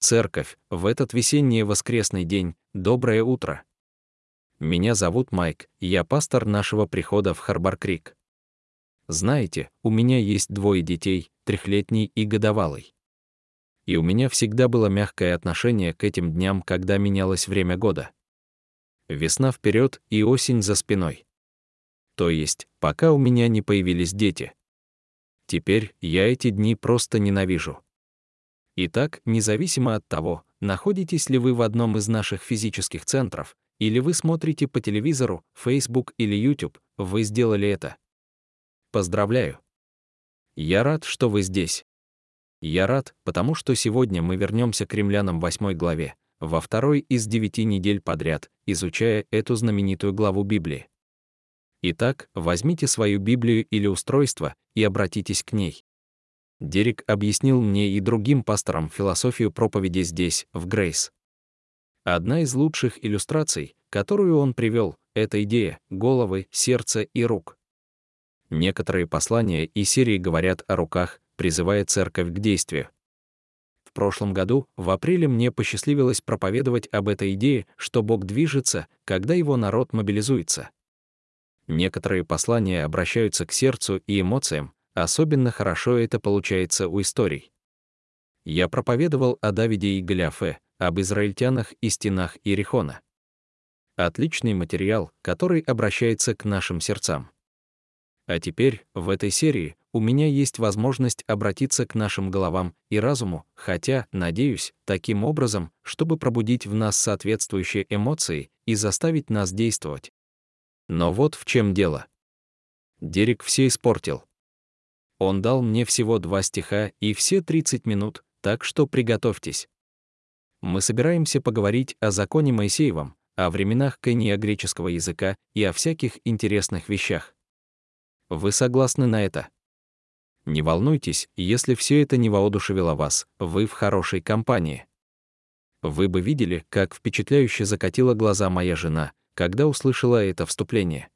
Церковь, в этот весенний воскресный день, доброе утро. Меня зовут Майк, я пастор нашего прихода в Харбар-Крик. Знаете, у меня есть двое детей, трехлетний и годовалый. И у меня всегда было мягкое отношение к этим дням, когда менялось время года. Весна вперед и осень за спиной. То есть, пока у меня не появились дети. Теперь я эти дни просто ненавижу. Итак, независимо от того, находитесь ли вы в одном из наших физических центров, или вы смотрите по телевизору, Facebook или YouTube, вы сделали это. Поздравляю. Я рад, что вы здесь. Я рад, потому что сегодня мы вернемся к римлянам 8 главе, во второй из девяти недель подряд, изучая эту знаменитую главу Библии. Итак, возьмите свою Библию или устройство и обратитесь к ней. Дерек объяснил мне и другим пасторам философию проповеди здесь, в Грейс. Одна из лучших иллюстраций, которую он привел, это идея головы, сердца и рук. Некоторые послания и серии говорят о руках, призывая церковь к действию. В прошлом году, в апреле, мне посчастливилось проповедовать об этой идее, что Бог движется, когда его народ мобилизуется. Некоторые послания обращаются к сердцу и эмоциям, особенно хорошо это получается у историй. Я проповедовал о Давиде и Голиафе, об израильтянах и стенах Иерихона. Отличный материал, который обращается к нашим сердцам. А теперь, в этой серии, у меня есть возможность обратиться к нашим головам и разуму, хотя, надеюсь, таким образом, чтобы пробудить в нас соответствующие эмоции и заставить нас действовать. Но вот в чем дело. Дерек все испортил. Он дал мне всего два стиха и все 30 минут, так что приготовьтесь. Мы собираемся поговорить о законе Моисеевом, о временах кония греческого языка и о всяких интересных вещах. Вы согласны на это? Не волнуйтесь, если все это не воодушевило вас, вы в хорошей компании. Вы бы видели, как впечатляюще закатила глаза моя жена, когда услышала это вступление.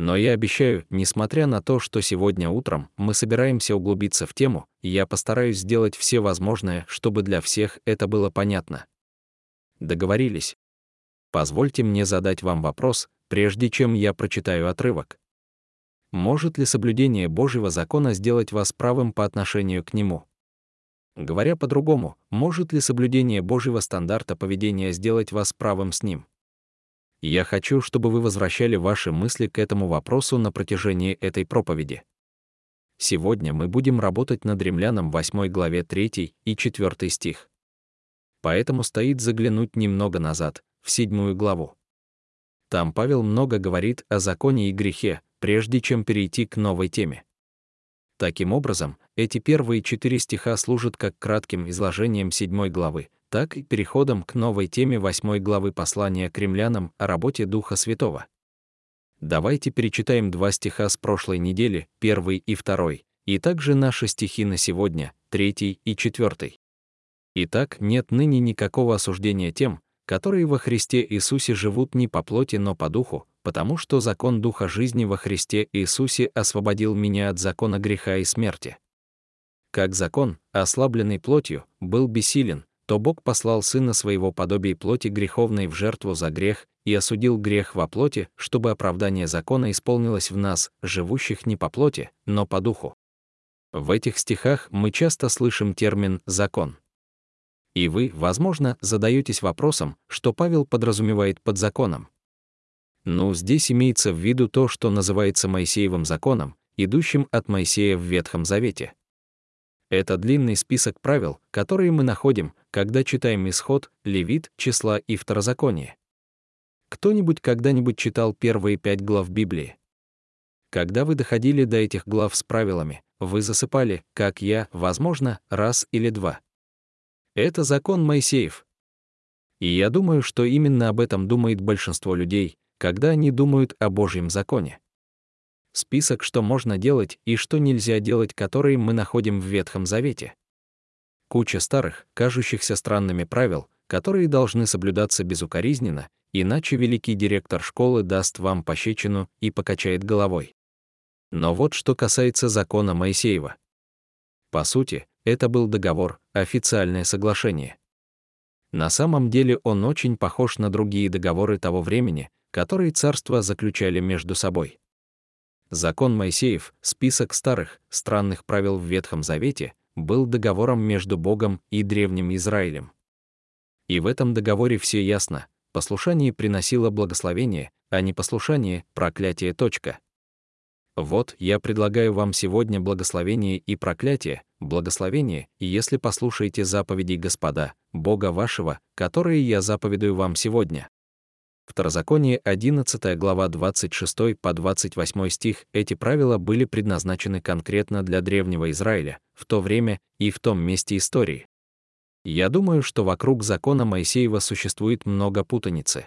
Но я обещаю, несмотря на то, что сегодня утром мы собираемся углубиться в тему, я постараюсь сделать все возможное, чтобы для всех это было понятно. Договорились? Позвольте мне задать вам вопрос, прежде чем я прочитаю отрывок. Может ли соблюдение Божьего закона сделать вас правым по отношению к нему? Говоря по-другому, может ли соблюдение Божьего стандарта поведения сделать вас правым с ним? Я хочу, чтобы вы возвращали ваши мысли к этому вопросу на протяжении этой проповеди. Сегодня мы будем работать над Римлянам 8 главе 3 и 4 стих. Поэтому стоит заглянуть немного назад, в 7 главу. Там Павел много говорит о законе и грехе, прежде чем перейти к новой теме. Таким образом, эти первые четыре стиха служат как кратким изложением седьмой главы, так и переходом к новой теме восьмой главы послания к римлянам о работе Духа Святого. Давайте перечитаем два стиха с прошлой недели, первый и второй, и также наши стихи на сегодня, третий и четвертый. Итак, нет ныне никакого осуждения тем, которые во Христе Иисусе живут не по плоти, но по духу, потому что закон Духа жизни во Христе Иисусе освободил меня от закона греха и смерти. Как закон, ослабленный плотью, был бессилен, то Бог послал Сына Своего подобия плоти греховной в жертву за грех и осудил грех во плоти, чтобы оправдание закона исполнилось в нас, живущих не по плоти, но по духу. В этих стихах мы часто слышим термин «закон». И вы, возможно, задаетесь вопросом, что Павел подразумевает под законом. Ну, здесь имеется в виду то, что называется Моисеевым законом, идущим от Моисея в Ветхом Завете. Это длинный список правил, которые мы находим, когда читаем Исход, Левит, Числа и Второзаконие. Кто-нибудь когда-нибудь читал первые пять глав Библии? Когда вы доходили до этих глав с правилами, вы засыпали, как я, возможно, раз или два. Это закон Моисеев. И я думаю, что именно об этом думает большинство людей, когда они думают о Божьем законе список, что можно делать и что нельзя делать, которые мы находим в Ветхом Завете. Куча старых, кажущихся странными правил, которые должны соблюдаться безукоризненно, иначе великий директор школы даст вам пощечину и покачает головой. Но вот что касается закона Моисеева. По сути, это был договор, официальное соглашение. На самом деле он очень похож на другие договоры того времени, которые царства заключали между собой. Закон Моисеев, список старых, странных правил в Ветхом Завете, был договором между Богом и Древним Израилем. И в этом договоре все ясно. Послушание приносило благословение, а непослушание — проклятие. Точка. Вот, я предлагаю вам сегодня благословение и проклятие, благословение, если послушаете заповедей Господа, Бога вашего, которые я заповедую вам сегодня. Второзаконие 11 глава 26 по 28 стих эти правила были предназначены конкретно для древнего Израиля, в то время и в том месте истории. Я думаю, что вокруг закона Моисеева существует много путаницы.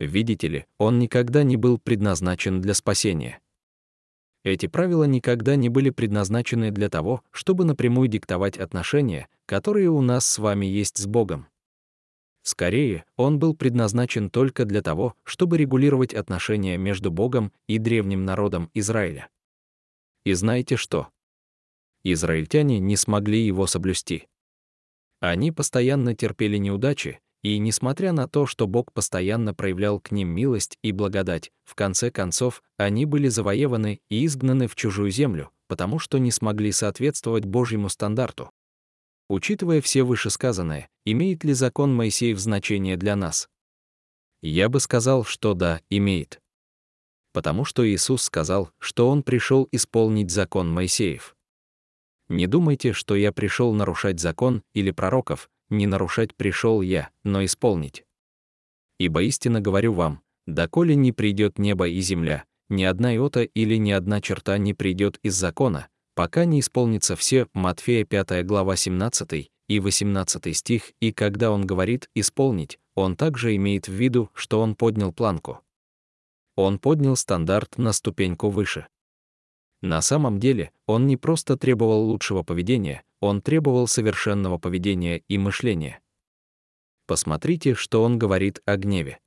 Видите ли, он никогда не был предназначен для спасения. Эти правила никогда не были предназначены для того, чтобы напрямую диктовать отношения, которые у нас с вами есть с Богом. Скорее, он был предназначен только для того, чтобы регулировать отношения между Богом и древним народом Израиля. И знаете что? Израильтяне не смогли его соблюсти. Они постоянно терпели неудачи, и несмотря на то, что Бог постоянно проявлял к ним милость и благодать, в конце концов, они были завоеваны и изгнаны в чужую землю, потому что не смогли соответствовать Божьему стандарту. Учитывая все вышесказанное, имеет ли закон Моисеев значение для нас? Я бы сказал, что да, имеет. Потому что Иисус сказал, что Он пришел исполнить закон Моисеев. Не думайте, что я пришел нарушать закон или пророков, не нарушать пришел я, но исполнить. Ибо истинно говорю вам, доколе не придет небо и земля, ни одна иота или ни одна черта не придет из закона, пока не исполнится все, Матфея 5 глава 17 и 18 стих, и когда он говорит «исполнить», он также имеет в виду, что он поднял планку. Он поднял стандарт на ступеньку выше. На самом деле, он не просто требовал лучшего поведения, он требовал совершенного поведения и мышления. Посмотрите, что он говорит о гневе.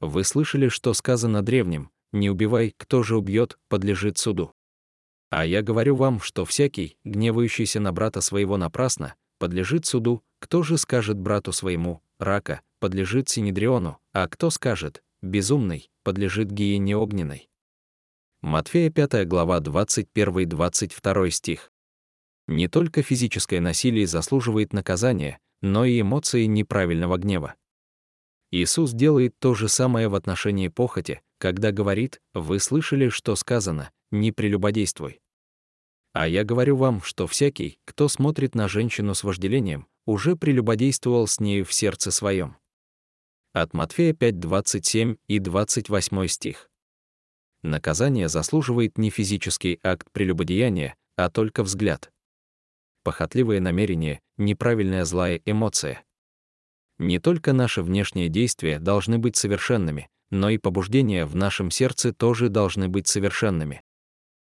Вы слышали, что сказано древним, «Не убивай, кто же убьет, подлежит суду». А я говорю вам, что всякий, гневающийся на брата своего напрасно, подлежит суду, кто же скажет брату своему, рака, подлежит синедриону, а кто скажет, безумный, подлежит гиене огненной. Матфея 5 глава 21-22 стих. Не только физическое насилие заслуживает наказания, но и эмоции неправильного гнева. Иисус делает то же самое в отношении похоти, когда говорит, «Вы слышали, что сказано, не прелюбодействуй». А я говорю вам, что всякий, кто смотрит на женщину с вожделением, уже прелюбодействовал с нею в сердце своем. От Матфея 5, 27 и 28 стих. Наказание заслуживает не физический акт прелюбодеяния, а только взгляд. Похотливое намерение, неправильная злая эмоция. Не только наши внешние действия должны быть совершенными, но и побуждения в нашем сердце тоже должны быть совершенными.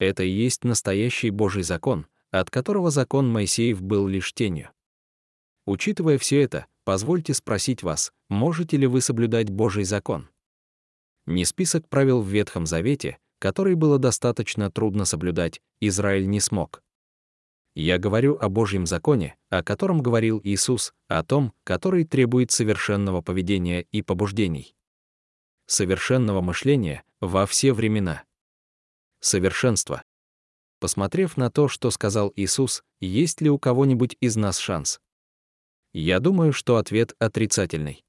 Это и есть настоящий Божий закон, от которого закон Моисеев был лишь тенью. Учитывая все это, позвольте спросить вас, можете ли вы соблюдать Божий закон? Не список правил в Ветхом Завете, который было достаточно трудно соблюдать, Израиль не смог. Я говорю о Божьем законе, о котором говорил Иисус, о том, который требует совершенного поведения и побуждений. Совершенного мышления во все времена совершенство. Посмотрев на то, что сказал Иисус, есть ли у кого-нибудь из нас шанс? Я думаю, что ответ отрицательный.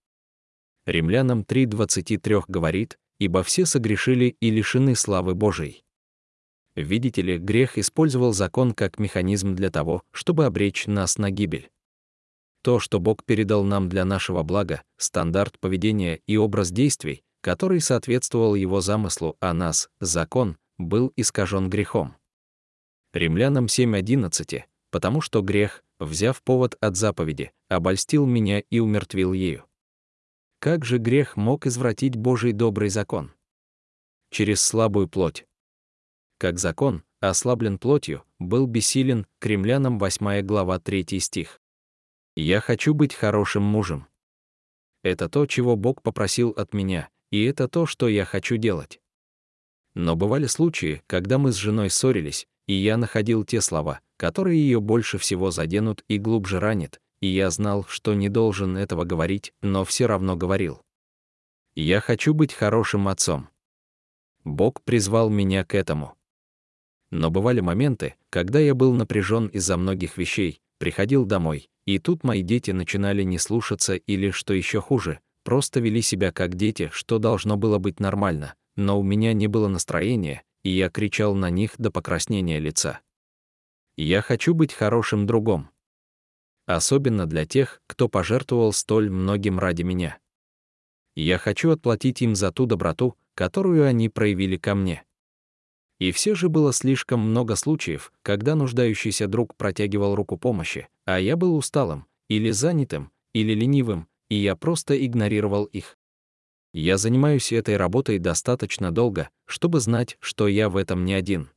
Римлянам 3.23 говорит, «Ибо все согрешили и лишены славы Божией». Видите ли, грех использовал закон как механизм для того, чтобы обречь нас на гибель. То, что Бог передал нам для нашего блага, стандарт поведения и образ действий, который соответствовал его замыслу о нас, закон, был искажен грехом. Римлянам 7.11, потому что грех, взяв повод от заповеди, обольстил меня и умертвил ею. Как же грех мог извратить Божий добрый закон? Через слабую плоть. Как закон, ослаблен плотью, был бессилен, к римлянам 8 глава 3 стих. «Я хочу быть хорошим мужем». Это то, чего Бог попросил от меня, и это то, что я хочу делать. Но бывали случаи, когда мы с женой ссорились, и я находил те слова, которые ее больше всего заденут и глубже ранят, и я знал, что не должен этого говорить, но все равно говорил. Я хочу быть хорошим отцом. Бог призвал меня к этому. Но бывали моменты, когда я был напряжен из-за многих вещей, приходил домой, и тут мои дети начинали не слушаться или, что еще хуже, просто вели себя как дети, что должно было быть нормально, но у меня не было настроения, и я кричал на них до покраснения лица. Я хочу быть хорошим другом. Особенно для тех, кто пожертвовал столь многим ради меня. Я хочу отплатить им за ту доброту, которую они проявили ко мне. И все же было слишком много случаев, когда нуждающийся друг протягивал руку помощи, а я был усталым, или занятым, или ленивым, и я просто игнорировал их. Я занимаюсь этой работой достаточно долго, чтобы знать, что я в этом не один.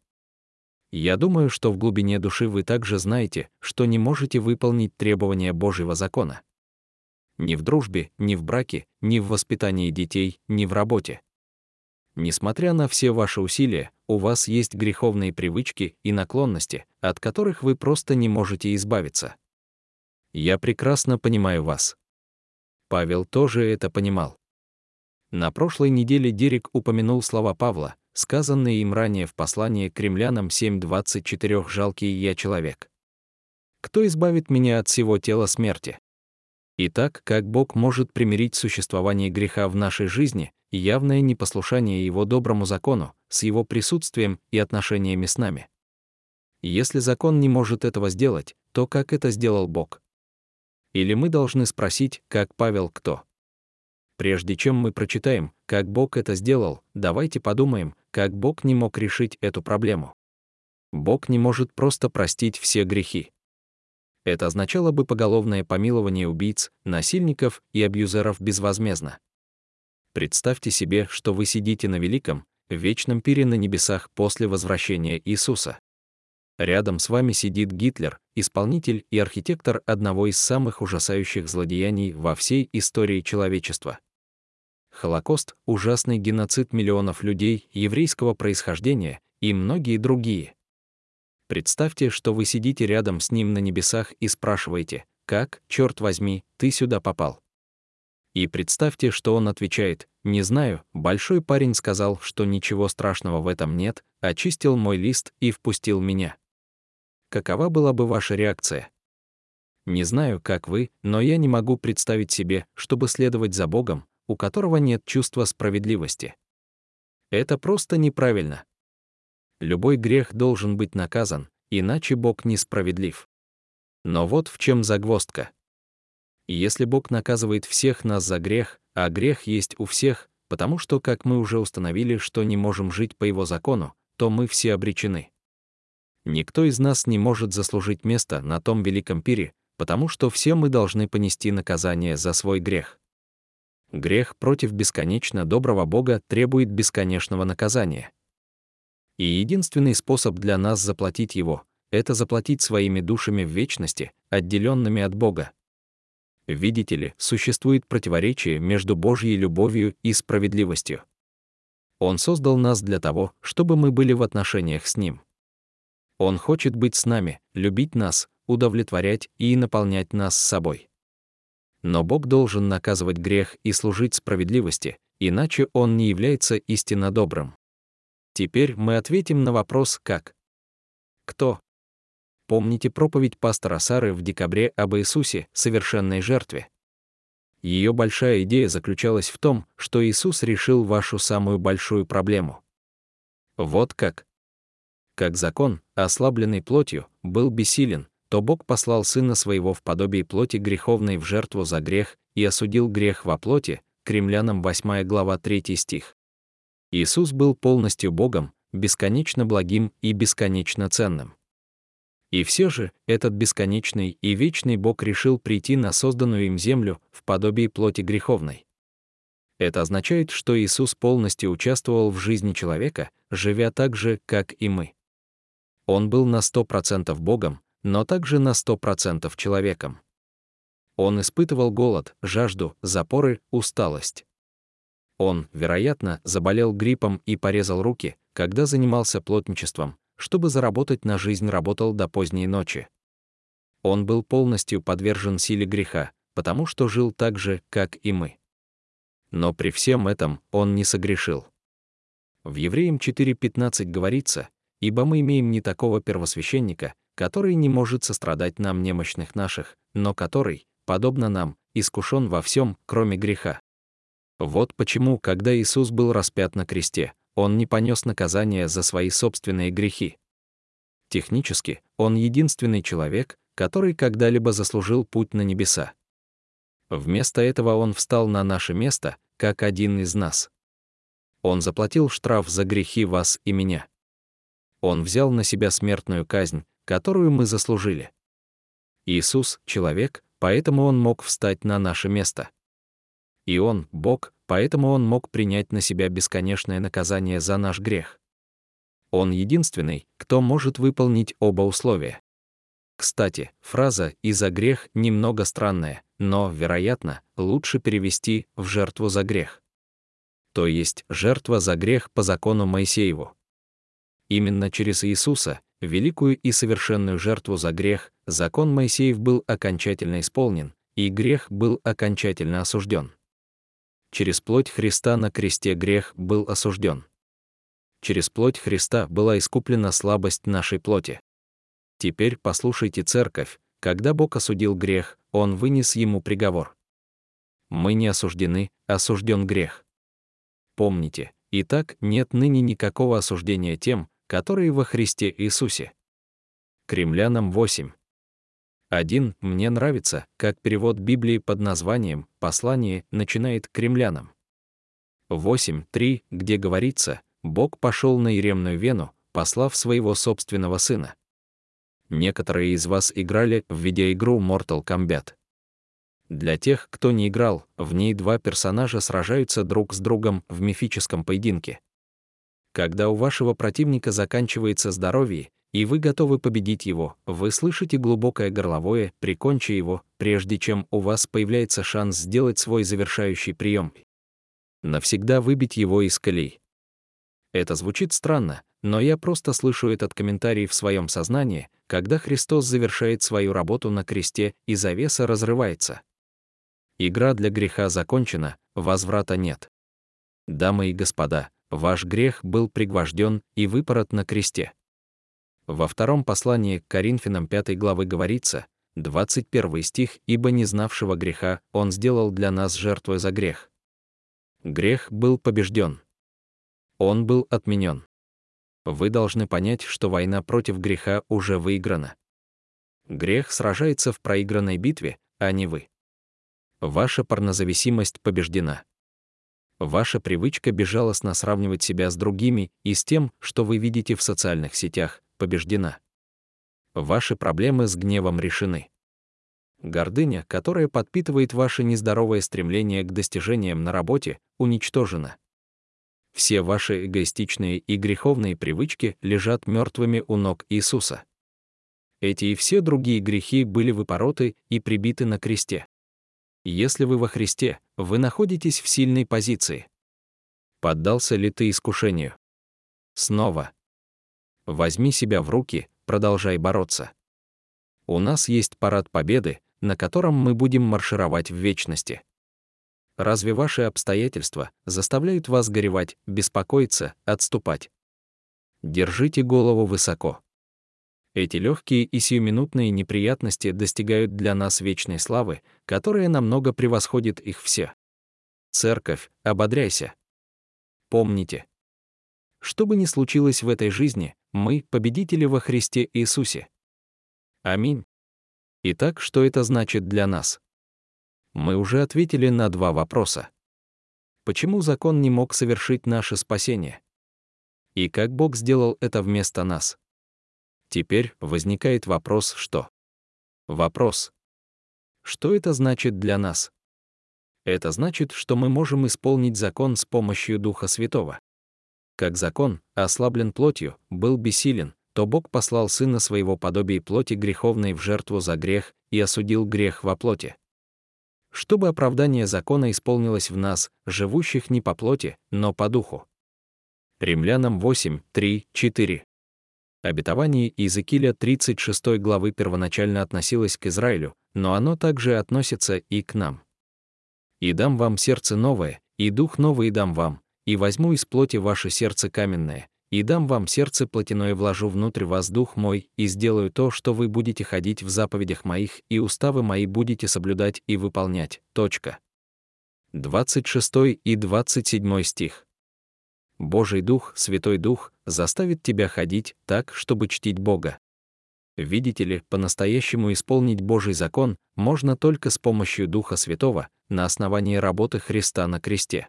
Я думаю, что в глубине души вы также знаете, что не можете выполнить требования Божьего закона. Ни в дружбе, ни в браке, ни в воспитании детей, ни в работе. Несмотря на все ваши усилия, у вас есть греховные привычки и наклонности, от которых вы просто не можете избавиться. Я прекрасно понимаю вас. Павел тоже это понимал. На прошлой неделе Дерек упомянул слова Павла, сказанные им ранее в послании к римлянам 7.24 «Жалкий я человек». «Кто избавит меня от всего тела смерти?» Итак, как Бог может примирить существование греха в нашей жизни, и явное непослушание Его доброму закону, с Его присутствием и отношениями с нами? Если закон не может этого сделать, то как это сделал Бог? Или мы должны спросить, как Павел кто? Прежде чем мы прочитаем, как Бог это сделал, давайте подумаем, как Бог не мог решить эту проблему. Бог не может просто простить все грехи. Это означало бы поголовное помилование убийц, насильников и абьюзеров безвозмездно. Представьте себе, что вы сидите на великом, вечном пире на небесах после возвращения Иисуса. Рядом с вами сидит Гитлер, исполнитель и архитектор одного из самых ужасающих злодеяний во всей истории человечества. Холокост, ужасный геноцид миллионов людей еврейского происхождения и многие другие. Представьте, что вы сидите рядом с ним на небесах и спрашиваете, «Как, черт возьми, ты сюда попал?» И представьте, что он отвечает, «Не знаю, большой парень сказал, что ничего страшного в этом нет, очистил мой лист и впустил меня». Какова была бы ваша реакция? Не знаю, как вы, но я не могу представить себе, чтобы следовать за Богом, у которого нет чувства справедливости. Это просто неправильно. Любой грех должен быть наказан, иначе Бог несправедлив. Но вот в чем загвоздка. Если Бог наказывает всех нас за грех, а грех есть у всех, потому что, как мы уже установили, что не можем жить по Его закону, то мы все обречены. Никто из нас не может заслужить место на том великом пире, потому что все мы должны понести наказание за свой грех. Грех против бесконечно доброго Бога требует бесконечного наказания. И единственный способ для нас заплатить его — это заплатить своими душами в вечности, отделенными от Бога. Видите ли, существует противоречие между Божьей любовью и справедливостью. Он создал нас для того, чтобы мы были в отношениях с Ним. Он хочет быть с нами, любить нас, удовлетворять и наполнять нас собой. Но Бог должен наказывать грех и служить справедливости, иначе Он не является истинно добрым. Теперь мы ответим на вопрос «как?». Кто? Помните проповедь пастора Сары в декабре об Иисусе, совершенной жертве? Ее большая идея заключалась в том, что Иисус решил вашу самую большую проблему. Вот как. Как закон, ослабленный плотью, был бессилен, то Бог послал Сына Своего в подобии плоти греховной в жертву за грех и осудил грех во плоти, к римлянам 8 глава 3 стих. Иисус был полностью Богом, бесконечно благим и бесконечно ценным. И все же этот бесконечный и вечный Бог решил прийти на созданную им землю в подобии плоти греховной. Это означает, что Иисус полностью участвовал в жизни человека, живя так же, как и мы. Он был на 100% Богом, но также на 100% человеком. Он испытывал голод, жажду, запоры, усталость. Он, вероятно, заболел гриппом и порезал руки, когда занимался плотничеством, чтобы заработать на жизнь работал до поздней ночи. Он был полностью подвержен силе греха, потому что жил так же, как и мы. Но при всем этом он не согрешил. В Евреям 4.15 говорится, «Ибо мы имеем не такого первосвященника, который не может сострадать нам немощных наших, но который, подобно нам, искушен во всем, кроме греха». Вот почему, когда Иисус был распят на кресте, он не понес наказание за свои собственные грехи. Технически, он единственный человек, который когда-либо заслужил путь на небеса. Вместо этого он встал на наше место, как один из нас. Он заплатил штраф за грехи вас и меня. Он взял на себя смертную казнь, которую мы заслужили. Иисус — человек, поэтому он мог встать на наше место. И он — Бог, поэтому он мог принять на себя бесконечное наказание за наш грех. Он единственный, кто может выполнить оба условия. Кстати, фраза «и за грех» немного странная, но, вероятно, лучше перевести в «жертву за грех». То есть жертва за грех по закону Моисееву. Именно через Иисуса, великую и совершенную жертву за грех, закон Моисеев был окончательно исполнен, и грех был окончательно осужден. Через плоть Христа на кресте грех был осужден. Через плоть Христа была искуплена слабость нашей плоти. Теперь послушайте церковь, когда Бог осудил грех, Он вынес ему приговор. Мы не осуждены, осужден грех. Помните, итак, нет ныне никакого осуждения тем, которые во Христе Иисусе. Кремлянам 8. 1. Мне нравится, как перевод Библии под названием «Послание» начинает кремлянам. 8.3, где говорится, Бог пошел на Иремную вену, послав своего собственного сына. Некоторые из вас играли в видеоигру Mortal Kombat. Для тех, кто не играл, в ней два персонажа сражаются друг с другом в мифическом поединке. Когда у вашего противника заканчивается здоровье, и вы готовы победить его, вы слышите глубокое горловое «прикончи его», прежде чем у вас появляется шанс сделать свой завершающий прием. Навсегда выбить его из колей. Это звучит странно, но я просто слышу этот комментарий в своем сознании, когда Христос завершает свою работу на кресте и завеса разрывается. Игра для греха закончена, возврата нет. Дамы и господа, ваш грех был пригвожден и выпорот на кресте. Во втором послании к Коринфянам 5 главы говорится, 21 стих, «Ибо не знавшего греха Он сделал для нас жертвой за грех». Грех был побежден. Он был отменен. Вы должны понять, что война против греха уже выиграна. Грех сражается в проигранной битве, а не вы. Ваша порнозависимость побеждена. Ваша привычка безжалостно сравнивать себя с другими и с тем, что вы видите в социальных сетях, побеждена. Ваши проблемы с гневом решены. Гордыня, которая подпитывает ваше нездоровое стремление к достижениям на работе, уничтожена. Все ваши эгоистичные и греховные привычки лежат мертвыми у ног Иисуса. Эти и все другие грехи были выпороты и прибиты на кресте. Если вы во Христе, вы находитесь в сильной позиции. Поддался ли ты искушению? Снова. Возьми себя в руки, продолжай бороться. У нас есть парад победы, на котором мы будем маршировать в вечности. Разве ваши обстоятельства заставляют вас горевать, беспокоиться, отступать? Держите голову высоко. Эти легкие и сиюминутные неприятности достигают для нас вечной славы, которая намного превосходит их все. Церковь, ободряйся. Помните, что бы ни случилось в этой жизни, мы — победители во Христе Иисусе. Аминь. Итак, что это значит для нас? Мы уже ответили на два вопроса. Почему закон не мог совершить наше спасение? И как Бог сделал это вместо нас? Теперь возникает вопрос «что?». Вопрос. Что это значит для нас? Это значит, что мы можем исполнить закон с помощью Духа Святого. Как закон, ослаблен плотью, был бессилен, то Бог послал Сына Своего подобия плоти греховной в жертву за грех и осудил грех во плоти чтобы оправдание закона исполнилось в нас, живущих не по плоти, но по духу. Римлянам 8, 3, 4. Обетование Иезекииля 36 главы первоначально относилось к Израилю, но оно также относится и к нам. «И дам вам сердце новое, и дух новый дам вам, и возьму из плоти ваше сердце каменное, и дам вам сердце плотяное вложу внутрь вас дух мой, и сделаю то, что вы будете ходить в заповедях моих, и уставы мои будете соблюдать и выполнять». Точка. 26 и 27 стих. Божий Дух, Святой Дух, заставит тебя ходить так, чтобы чтить Бога. Видите ли, по-настоящему исполнить Божий закон можно только с помощью Духа Святого на основании работы Христа на кресте.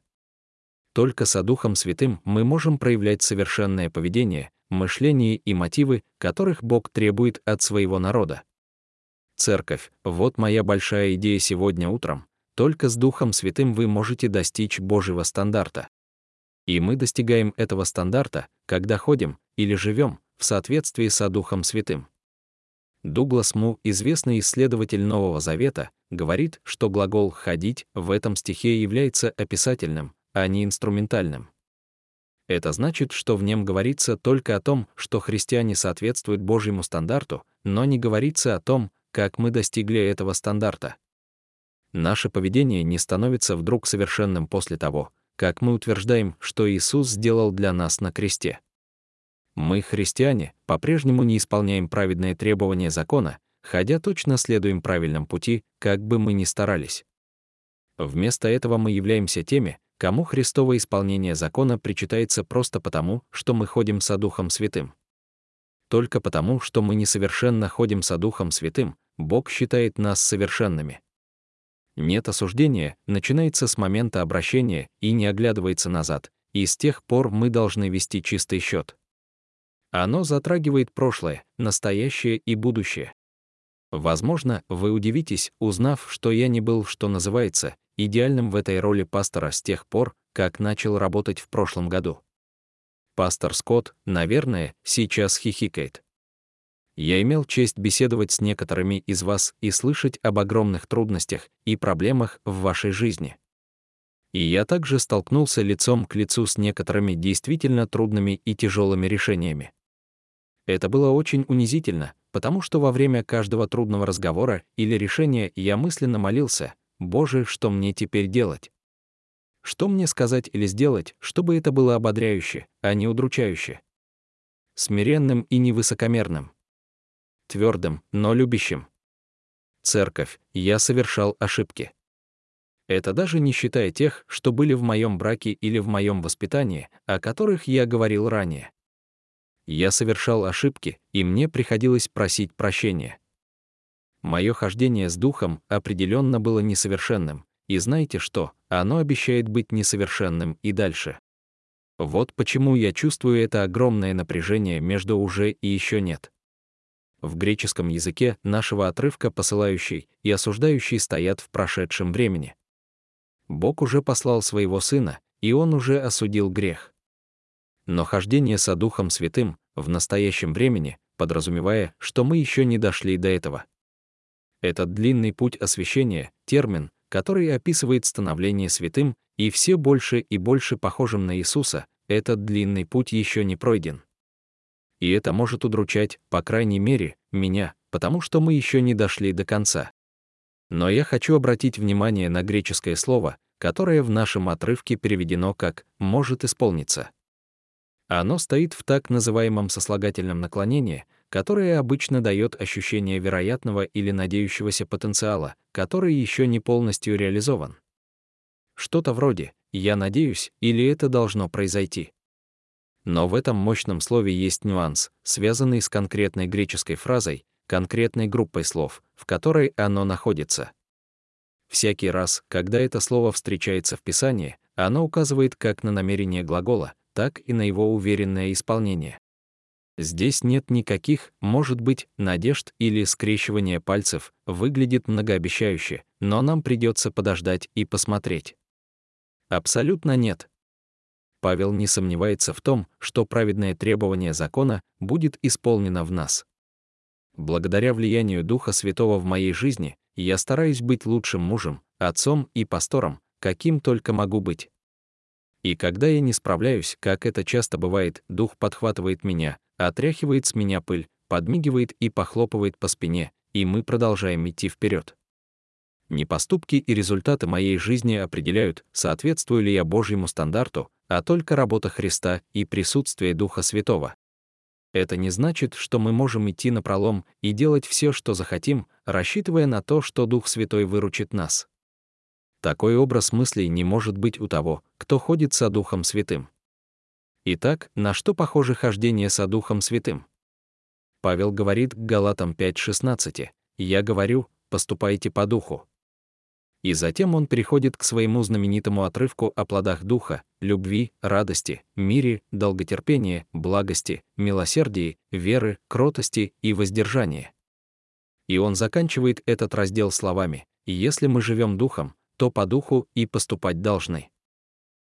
Только со Духом Святым мы можем проявлять совершенное поведение, мышление и мотивы, которых Бог требует от своего народа. Церковь, вот моя большая идея сегодня утром. Только с Духом Святым вы можете достичь Божьего стандарта. И мы достигаем этого стандарта, когда ходим или живем в соответствии со Духом Святым. Дуглас Му, известный исследователь Нового Завета, говорит, что глагол «ходить» в этом стихе является описательным, а не инструментальным. Это значит, что в нем говорится только о том, что христиане соответствуют Божьему стандарту, но не говорится о том, как мы достигли этого стандарта. Наше поведение не становится вдруг совершенным после того, как мы утверждаем, что Иисус сделал для нас на кресте. Мы, христиане, по-прежнему не исполняем праведные требования закона, хотя точно следуем правильном пути, как бы мы ни старались. Вместо этого мы являемся теми, кому Христово исполнение закона причитается просто потому, что мы ходим со Духом Святым. Только потому, что мы несовершенно ходим со Духом Святым, Бог считает нас совершенными. Нет осуждения, начинается с момента обращения и не оглядывается назад, и с тех пор мы должны вести чистый счет. Оно затрагивает прошлое, настоящее и будущее. Возможно, вы удивитесь, узнав, что я не был, что называется, идеальным в этой роли пастора с тех пор, как начал работать в прошлом году. Пастор Скотт, наверное, сейчас хихикает. Я имел честь беседовать с некоторыми из вас и слышать об огромных трудностях и проблемах в вашей жизни. И я также столкнулся лицом к лицу с некоторыми действительно трудными и тяжелыми решениями. Это было очень унизительно, потому что во время каждого трудного разговора или решения я мысленно молился, «Боже, что мне теперь делать?» Что мне сказать или сделать, чтобы это было ободряюще, а не удручающе? Смиренным и невысокомерным. Твердым, но любящим. Церковь, я совершал ошибки. Это даже не считая тех, что были в моем браке или в моем воспитании, о которых я говорил ранее. Я совершал ошибки, и мне приходилось просить прощения. Мое хождение с духом определенно было несовершенным, и знаете что, оно обещает быть несовершенным и дальше. Вот почему я чувствую это огромное напряжение между уже и еще нет. В греческом языке нашего отрывка посылающий и осуждающий стоят в прошедшем времени. Бог уже послал своего Сына, и Он уже осудил грех но хождение со Духом Святым в настоящем времени, подразумевая, что мы еще не дошли до этого. Этот длинный путь освящения — термин, который описывает становление святым и все больше и больше похожим на Иисуса, этот длинный путь еще не пройден. И это может удручать, по крайней мере, меня, потому что мы еще не дошли до конца. Но я хочу обратить внимание на греческое слово, которое в нашем отрывке переведено как «может исполниться». Оно стоит в так называемом сослагательном наклонении, которое обычно дает ощущение вероятного или надеющегося потенциала, который еще не полностью реализован. Что-то вроде «я надеюсь» или «это должно произойти». Но в этом мощном слове есть нюанс, связанный с конкретной греческой фразой, конкретной группой слов, в которой оно находится. Всякий раз, когда это слово встречается в Писании, оно указывает как на намерение глагола, так и на его уверенное исполнение. Здесь нет никаких, может быть, надежд или скрещивания пальцев, выглядит многообещающе, но нам придется подождать и посмотреть. Абсолютно нет. Павел не сомневается в том, что праведное требование закона будет исполнено в нас. Благодаря влиянию Духа Святого в моей жизни я стараюсь быть лучшим мужем, отцом и пастором, каким только могу быть. И когда я не справляюсь, как это часто бывает, дух подхватывает меня, отряхивает с меня пыль, подмигивает и похлопывает по спине, и мы продолжаем идти вперед. Не поступки и результаты моей жизни определяют, соответствую ли я Божьему стандарту, а только работа Христа и присутствие Духа Святого. Это не значит, что мы можем идти на пролом и делать все, что захотим, рассчитывая на то, что Дух Святой выручит нас. Такой образ мыслей не может быть у того, кто ходит со Духом Святым. Итак, на что похоже хождение со Духом Святым? Павел говорит к Галатам 5.16, «Я говорю, поступайте по Духу». И затем он переходит к своему знаменитому отрывку о плодах Духа, любви, радости, мире, долготерпении, благости, милосердии, веры, кротости и воздержании. И он заканчивает этот раздел словами «Если мы живем Духом, то по Духу и поступать должны».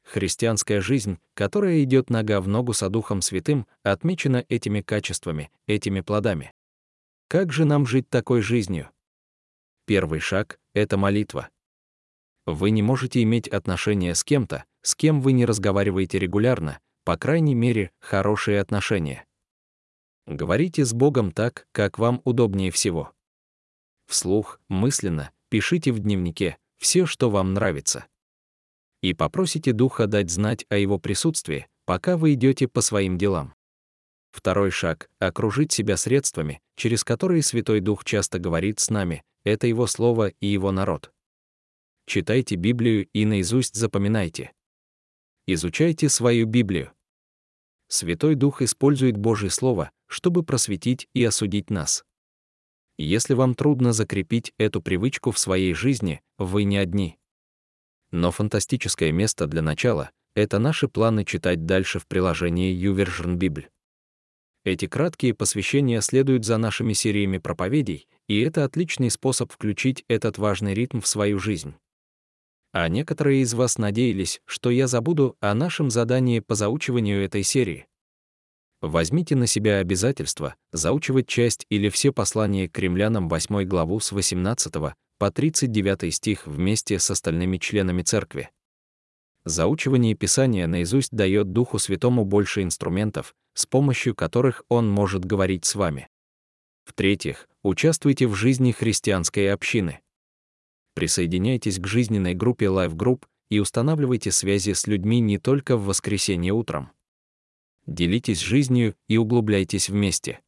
Христианская жизнь, которая идет нога в ногу со Духом Святым, отмечена этими качествами, этими плодами. Как же нам жить такой жизнью? Первый шаг — это молитва. Вы не можете иметь отношения с кем-то, с кем вы не разговариваете регулярно, по крайней мере, хорошие отношения. Говорите с Богом так, как вам удобнее всего. Вслух, мысленно, пишите в дневнике все, что вам нравится и попросите Духа дать знать о Его присутствии, пока вы идете по своим делам. Второй шаг — окружить себя средствами, через которые Святой Дух часто говорит с нами, это Его Слово и Его народ. Читайте Библию и наизусть запоминайте. Изучайте свою Библию. Святой Дух использует Божье Слово, чтобы просветить и осудить нас. Если вам трудно закрепить эту привычку в своей жизни, вы не одни. Но фантастическое место для начала — это наши планы читать дальше в приложении YouVersion Библь. Эти краткие посвящения следуют за нашими сериями проповедей, и это отличный способ включить этот важный ритм в свою жизнь. А некоторые из вас надеялись, что я забуду о нашем задании по заучиванию этой серии. Возьмите на себя обязательство заучивать часть или все послания к римлянам 8 главу с 18 по 39 стих вместе с остальными членами церкви. Заучивание Писания наизусть дает Духу Святому больше инструментов, с помощью которых Он может говорить с вами. В-третьих, участвуйте в жизни христианской общины. Присоединяйтесь к жизненной группе Life Group и устанавливайте связи с людьми не только в воскресенье утром. Делитесь жизнью и углубляйтесь вместе.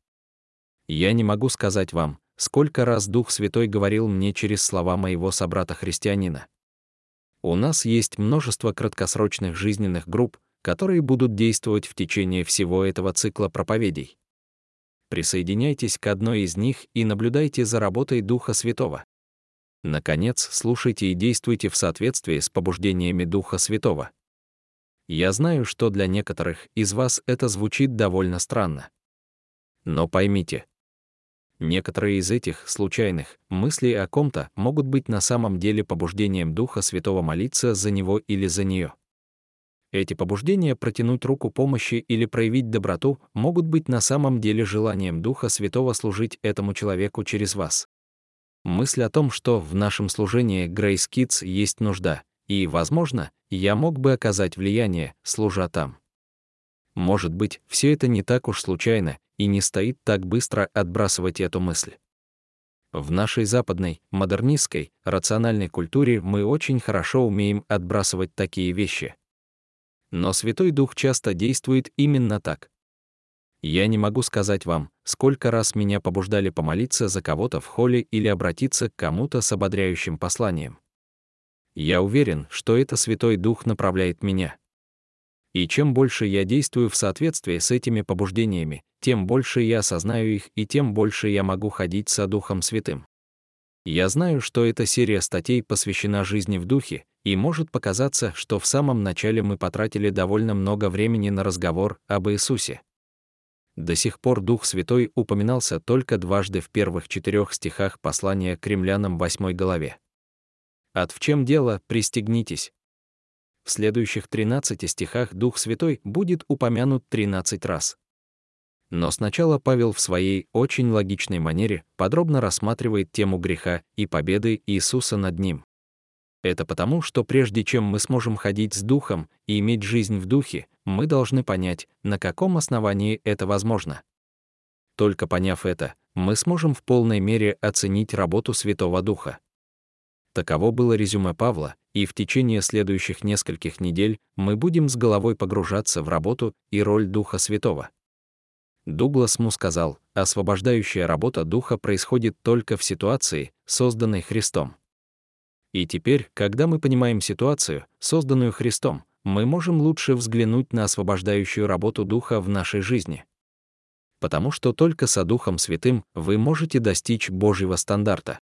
Я не могу сказать вам, сколько раз Дух Святой говорил мне через слова моего собрата-христианина. У нас есть множество краткосрочных жизненных групп, которые будут действовать в течение всего этого цикла проповедей. Присоединяйтесь к одной из них и наблюдайте за работой Духа Святого. Наконец, слушайте и действуйте в соответствии с побуждениями Духа Святого. Я знаю, что для некоторых из вас это звучит довольно странно. Но поймите, Некоторые из этих случайных мыслей о ком-то могут быть на самом деле побуждением Духа Святого молиться за него или за нее. Эти побуждения протянуть руку помощи или проявить доброту могут быть на самом деле желанием Духа Святого служить этому человеку через вас. Мысль о том, что в нашем служении Grace Kids есть нужда, и, возможно, я мог бы оказать влияние, служа там. Может быть, все это не так уж случайно, и не стоит так быстро отбрасывать эту мысль. В нашей западной, модернистской, рациональной культуре мы очень хорошо умеем отбрасывать такие вещи. Но Святой Дух часто действует именно так. Я не могу сказать вам, сколько раз меня побуждали помолиться за кого-то в холле или обратиться к кому-то с ободряющим посланием. Я уверен, что это Святой Дух направляет меня. И чем больше я действую в соответствии с этими побуждениями, тем больше я осознаю их и тем больше я могу ходить со Духом Святым. Я знаю, что эта серия статей посвящена жизни в Духе, и может показаться, что в самом начале мы потратили довольно много времени на разговор об Иисусе. До сих пор Дух Святой упоминался только дважды в первых четырех стихах послания к римлянам 8 главе. От в чем дело, пристегнитесь, в следующих 13 стихах Дух Святой будет упомянут 13 раз. Но сначала Павел в своей очень логичной манере подробно рассматривает тему греха и победы Иисуса над ним. Это потому, что прежде чем мы сможем ходить с Духом и иметь жизнь в Духе, мы должны понять, на каком основании это возможно. Только поняв это, мы сможем в полной мере оценить работу Святого Духа. Таково было резюме Павла, и в течение следующих нескольких недель мы будем с головой погружаться в работу и роль Духа Святого. Дуглас Му сказал, освобождающая работа Духа происходит только в ситуации, созданной Христом. И теперь, когда мы понимаем ситуацию, созданную Христом, мы можем лучше взглянуть на освобождающую работу Духа в нашей жизни. Потому что только со Духом Святым вы можете достичь Божьего стандарта.